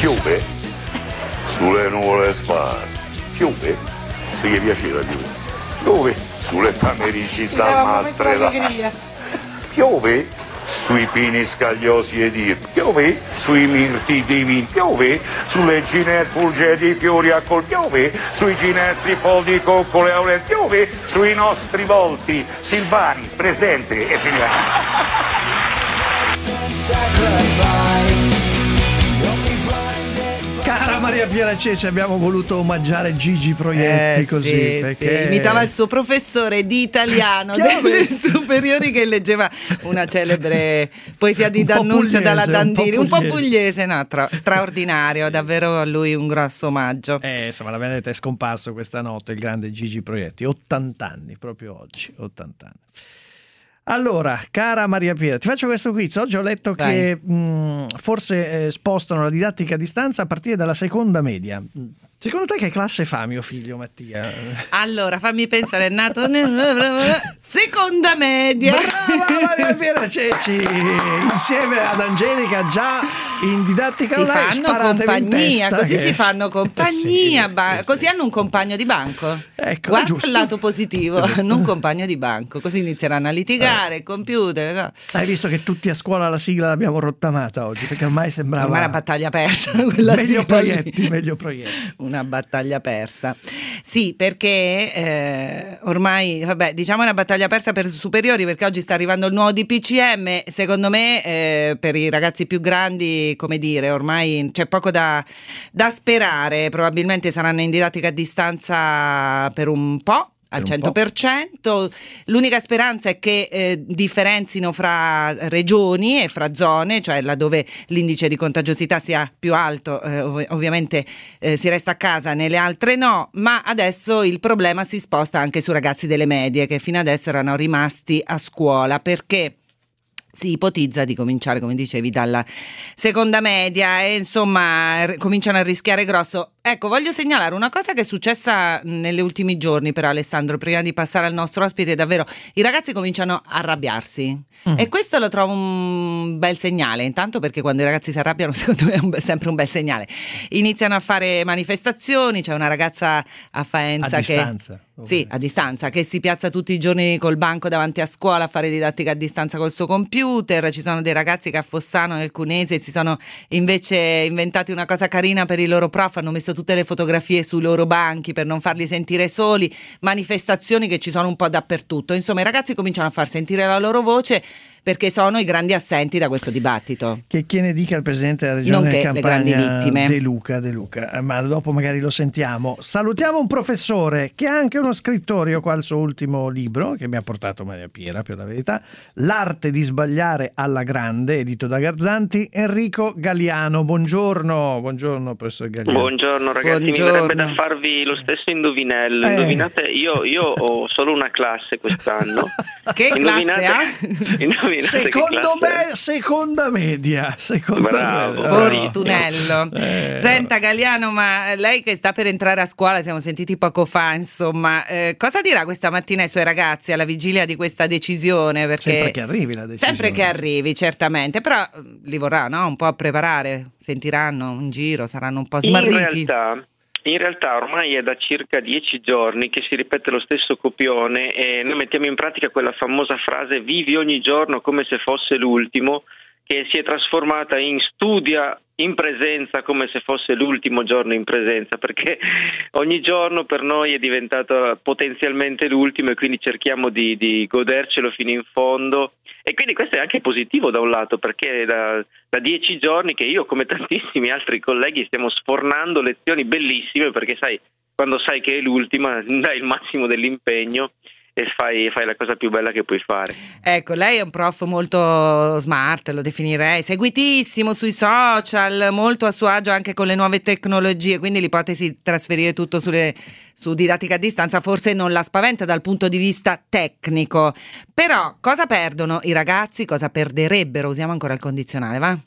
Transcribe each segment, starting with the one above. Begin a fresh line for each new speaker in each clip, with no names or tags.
Piove sulle nuvole sparse. Piove se gli piaceva piove. Piove sulle tamerici salmastre. Piove sui pini scagliosi ed ir. Piove sui mirti divini. Piove sulle ginestre di fiori a col. Piove sui ginestri foldi di coccole auree. Piove sui nostri volti. Silvani, presente e finirà.
Maria Piera Cece, abbiamo voluto omaggiare Gigi Proietti
Eh,
così
sì,
perché
sì, imitava il suo professore di italiano delle superiori che leggeva una celebre poesia di D'Annunzio dalla
pugliese, un po'
Dandini, un po'
pugliese.
pugliese, no, tra- straordinario, davvero a lui un grosso omaggio.
Eh, insomma, la vedete, è scomparso questa notte il grande Gigi Proietti, 80 anni, proprio oggi, 80 anni. Allora, cara Maria Piera, ti faccio questo quiz. Oggi ho letto
Vai.
che mh, forse eh, spostano la didattica a distanza a partire dalla seconda media. Secondo te che classe fa mio figlio Mattia?
Allora, fammi pensare, è nato nel... seconda media.
Brava Maria Piera Ceci! Insieme ad Angelica già in didattica
Si
online
fanno
sparatevi in
compagnia, così
che-
si fanno compagnia,
Sì, sì,
ba-
sì.
così hanno un compagno di banco.
Ecco,
Guarda
giusto.
il lato positivo, non un compagno di banco, così inizieranno a litigare, il computer. no?
Hai visto che tutti a scuola la sigla l'abbiamo rottamata oggi perché ormai sembrava
Ormai una battaglia persa. Quella
meglio
sigla lì.
proietti, meglio proietti.
Una battaglia persa. Sì, perché eh, ormai, vabbè, diciamo una battaglia persa per superiori perché oggi sta arrivando il nuovo DPCM. Secondo me, eh, per i ragazzi più grandi, come dire, ormai c'è poco da, da sperare. Probabilmente saranno in didattica a distanza per un po'. Al
Per un po'.
100%, l'unica speranza è che eh, differenzino fra regioni e fra zone, cioè laddove l'indice di contagiosità sia più alto, eh, ov- ovviamente eh, si resta a casa, nelle altre no, ma adesso il problema si sposta anche su ragazzi delle medie che fino adesso erano rimasti a scuola perché si ipotizza di cominciare, come dicevi, dalla seconda media e insomma r- cominciano a rischiare grosso. Ecco, voglio segnalare una cosa che è successa negli ultimi giorni per Alessandro, prima di passare al nostro ospite, davvero i ragazzi cominciano a arrabbiarsi
Mm.
e questo lo trovo un bel segnale, intanto perché quando i ragazzi si arrabbiano secondo me è un sempre un bel segnale. Iniziano a fare manifestazioni, c'è una ragazza a Faenza
A
che...
distanza.
Sì, a distanza, che si piazza tutti i giorni col banco davanti a scuola a fare didattica a distanza col suo computer. Ci sono dei ragazzi che a Fossano, nel Cunese, si sono invece inventati una cosa carina per i loro prof, hanno messo tutte le fotografie sui loro banchi per non farli sentire soli, manifestazioni che ci sono un po' dappertutto. Insomma, i ragazzi cominciano a far sentire la loro voce perché sono i grandi assenti da questo dibattito.
Che chi ne dica il presidente della regione
Nonché le
Campania
grandi vittime.
De Luca, De Luca, Eh, ma dopo magari lo sentiamo. Salutiamo un professore che è anche uno scrittore, io qua il suo ultimo libro che mi ha portato Maria Piera per la verità, L'arte di sbagliare alla grande, edito da Garzanti, Enrico Galliano. Buongiorno, buongiorno professor Galliano.
Buongiorno ragazzi,
Buongiorno.
mi verrebbe da farvi lo stesso indovinello.
Eh.
Indovinate, io, io ho solo una classe quest'anno.
Che
Indovinate-
classe?
Indovinate che
Secondo
classe
me, seconda media. Seconda
Bravo,
media.
Fortunello.
Eh,
Senta Galliano, ma lei che sta per entrare a scuola, siamo sentiti poco fa, insomma, eh, cosa dirà questa mattina ai suoi ragazzi alla vigilia di questa decisione? Perché
Sempre che arrivi la decisione.
Sempre che arrivi, certamente, però eh, li vorrà no? un po' a preparare, sentiranno un giro, saranno un po'
In
smarriti.
realtà, in realtà ormai è da circa dieci giorni che si ripete lo stesso copione e noi mettiamo in pratica quella famosa frase vivi ogni giorno come se fosse l'ultimo che si è trasformata in studia in presenza come se fosse l'ultimo giorno in presenza perché ogni giorno per noi è diventato potenzialmente l'ultimo e quindi cerchiamo di, di godercelo fino in fondo. E quindi questo è anche positivo da un lato perché da, da dieci giorni che io come tantissimi altri colleghi stiamo sfornando lezioni bellissime perché sai quando sai che è l'ultima dai il massimo dell'impegno e fai, fai la cosa più bella che puoi fare.
Ecco, lei è un prof molto smart, lo definirei, seguitissimo sui social, molto a suo agio anche con le nuove tecnologie, quindi l'ipotesi di trasferire tutto sulle- su didattica a distanza forse non la spaventa dal punto di vista tecnico. Però cosa perdono i ragazzi, cosa perderebbero? Usiamo ancora il condizionale, va?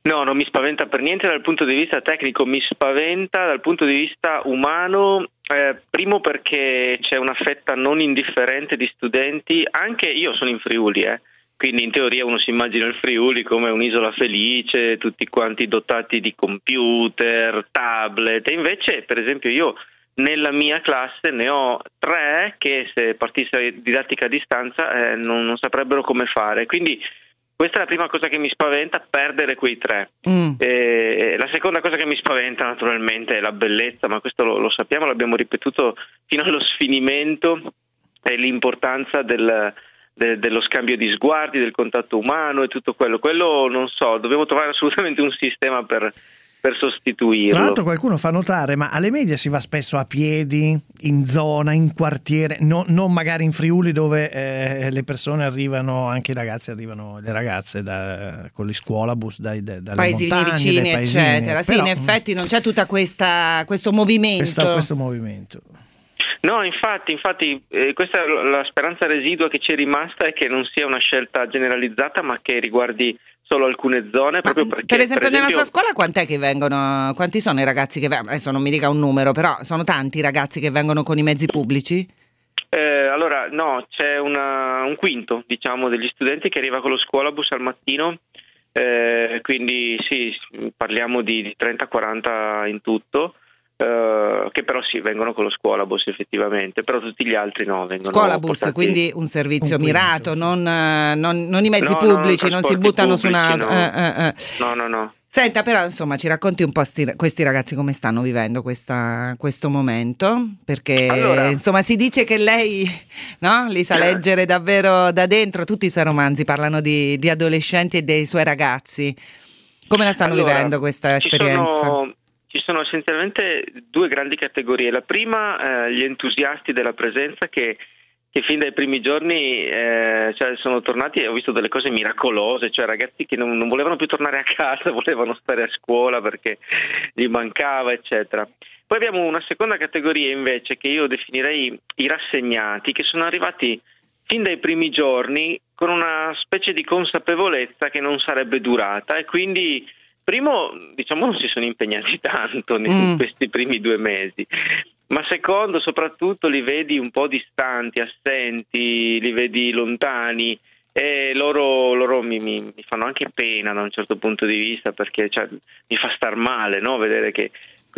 No, non mi spaventa per niente dal punto di vista tecnico, mi spaventa dal punto di vista umano, eh, primo perché c'è una fetta non indifferente di studenti, anche io sono in Friuli, eh, quindi in teoria uno si immagina il Friuli come un'isola felice, tutti quanti dotati di computer, tablet, e invece per esempio io nella mia classe ne ho tre che se partisse didattica a distanza eh, non, non, saprebbero come fare. Quindi questa è la prima cosa che mi spaventa, perdere quei tre. Mm. Eh, la seconda cosa che mi spaventa naturalmente è la bellezza, ma questo lo, lo sappiamo, l'abbiamo ripetuto fino allo sfinimento, è l'importanza del, de, dello scambio di sguardi, del contatto umano e tutto quello. Quello non so, dobbiamo trovare assolutamente un sistema per, per sostituirlo.
Tra l'altro qualcuno fa notare, ma alle medie si va spesso a piedi, in zona, in quartiere, no, non magari in Friuli dove eh, le persone arrivano, anche i ragazzi arrivano, le ragazze da, con gli scuolabus dai, da, dalle
paesini
montagne,
vicini,
paesini,
eccetera. Sì,
Però,
in effetti non c'è tutto questo movimento.
Questa, questo movimento.
No, infatti, infatti eh, questa è la speranza residua che ci è rimasta è che non sia una scelta generalizzata ma che riguardi solo alcune zone.
Ma,
perché,
per, esempio, per esempio, nella sua scuola quant'è che vengono, quanti sono i ragazzi che vengono? Adesso non mi dica un numero, però sono tanti i ragazzi che vengono con i mezzi pubblici?
Eh, allora, no, c'è una, un quinto, diciamo, degli studenti che arriva con lo scuolabus al mattino, eh, quindi sì, parliamo di, di 30-40 in tutto. Uh, che però sì, vengono con lo scuolabus effettivamente, però tutti gli altri no. Vengono
scuolabus,
portati...
quindi un servizio un mirato, non, non, non, i mezzi no, pubblici, non, non si buttano
pubblici,
su una...
No.
Eh, eh,
eh. no, no, no.
Senta, però insomma ci racconti un po' sti, questi ragazzi come stanno vivendo questa, questo momento, perché
allora,
insomma si dice che lei no, li sa eh. leggere davvero da dentro, tutti i suoi romanzi parlano di, di adolescenti e dei suoi ragazzi. Come la stanno
allora,
vivendo questa esperienza?
Sono ci sono essenzialmente due grandi categorie. La prima, eh, gli entusiasti della presenza che, che fin dai primi giorni eh, cioè sono tornati e ho visto delle cose miracolose, cioè ragazzi che non, non, volevano più tornare a casa, volevano stare a scuola perché gli mancava, eccetera. Poi abbiamo una seconda categoria invece che io definirei i rassegnati, che sono arrivati fin dai primi giorni con una specie di consapevolezza che non sarebbe durata e quindi primo, diciamo, non si sono impegnati tanto in mm. questi primi due mesi, ma secondo, soprattutto li vedi un po' distanti, assenti, li vedi lontani e loro, loro mi, mi, mi, fanno anche pena da un certo punto di vista perché cioè, mi fa star male no? vedere che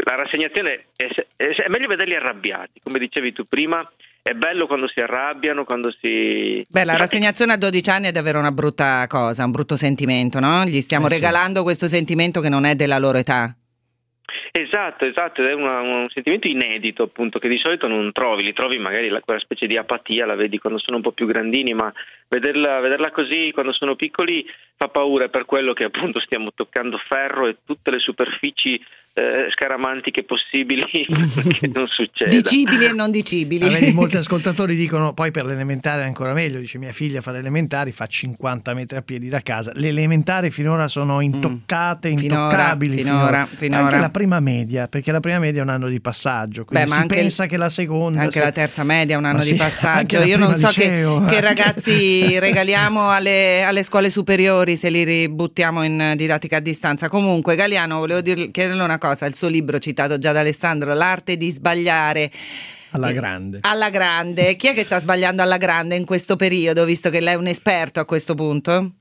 la rassegnazione è, è, meglio vederli arrabbiati, come dicevi tu prima è bello quando si arrabbiano, quando si...
Beh, la rassegnazione a 12 anni è davvero una brutta cosa, un brutto sentimento, no? Gli stiamo eh sì. regalando questo sentimento che non è della loro età.
Esatto, esatto, è una, un sentimento inedito appunto che di solito non trovi, li trovi magari la, quella specie di apatia, la vedi quando sono un po' più grandini, ma vederla, vederla così quando sono piccoli fa paura, è per quello che appunto stiamo toccando ferro e tutte le superfici eh, scaramantiche possibili che non succede.
Dicibili e non dicibili.
Ah, vedi, molti ascoltatori dicono poi per l'elementare è ancora meglio, dice mia figlia fa l'elementare, fa 50 metri a piedi da casa, le elementari finora sono mm. intoccate, mm. intoccabili.
Finora, finora, finora.
Anche la prima media, perché la prima media è un anno di passaggio, quindi Beh, si pensa il, che la seconda...
Anche
se...
la terza media è un anno sì, di passaggio, io non so che, che, ragazzi regaliamo alle, alle, scuole superiori se li ributtiamo in didattica a distanza. Comunque Galiano, volevo dir, chiederle una cosa, il suo libro citato già da Alessandro, L'arte di sbagliare.
Alla grande.
Alla grande. Chi è che sta sbagliando alla grande in questo periodo, visto che lei è un esperto a questo punto?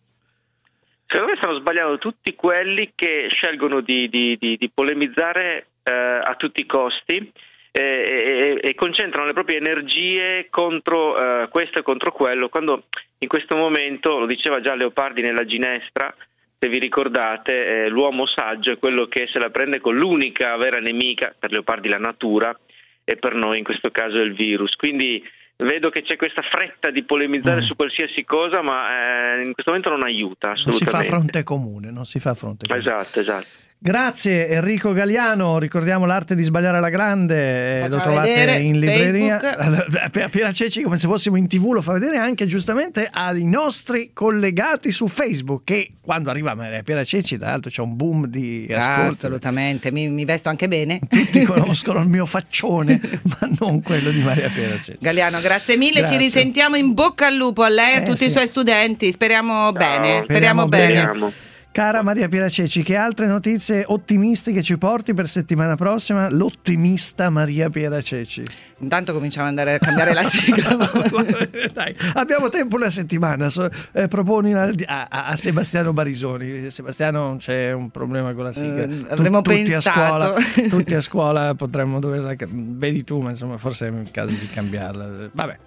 Secondo me stanno sbagliando tutti quelli che scelgono di, di, di, di polemizzare eh, a tutti i costi e, e, e, concentrano le proprie energie contro eh, questo e contro quello, quando in questo momento, lo diceva già Leopardi nella ginestra, se vi ricordate, eh, l'uomo saggio è quello che se la prende con l'unica vera nemica, per Leopardi la natura, e per noi in questo caso il virus. Quindi vedo che c'è questa fretta di polemizzare mm. su qualsiasi cosa, ma eh, in questo momento non aiuta assolutamente.
Non si fa fronte comune, non si fa fronte comune.
Esatto, esatto.
Grazie Enrico Galiano, ricordiamo l'arte di sbagliare alla grande, lo trovate in libreria. Piera Ceci come se fossimo in tv lo fa vedere anche giustamente ai nostri collegati su Facebook che quando arriva Piera Ceci tra l'altro c'è un boom di ascolti.
Ah, assolutamente, mi, mi, vesto anche bene.
Tutti conoscono il mio faccione ma non quello di Maria Piera Ceci.
Galiano grazie mille, grazie. ci risentiamo in bocca al lupo a lei e a eh, tutti sì. i suoi studenti, speriamo Ciao. bene, speriamo, speriamo bene.
bene. Cara Maria Piera Ceci, che altre notizie ottimistiche ci porti per settimana prossima? L'ottimista Maria Piera Ceci.
Intanto cominciamo ad andare a cambiare la sigla.
Dai, abbiamo tempo una settimana. So, eh, proponi a, a, a, Sebastiano Barisoni. Sebastiano, c'è un problema con la sigla.
Uh, avremmo
tu, tutti
pensato.
A scuola, tutti a scuola potremmo doverla. Vedi tu, ma insomma, forse è il caso di cambiarla. Vabbè.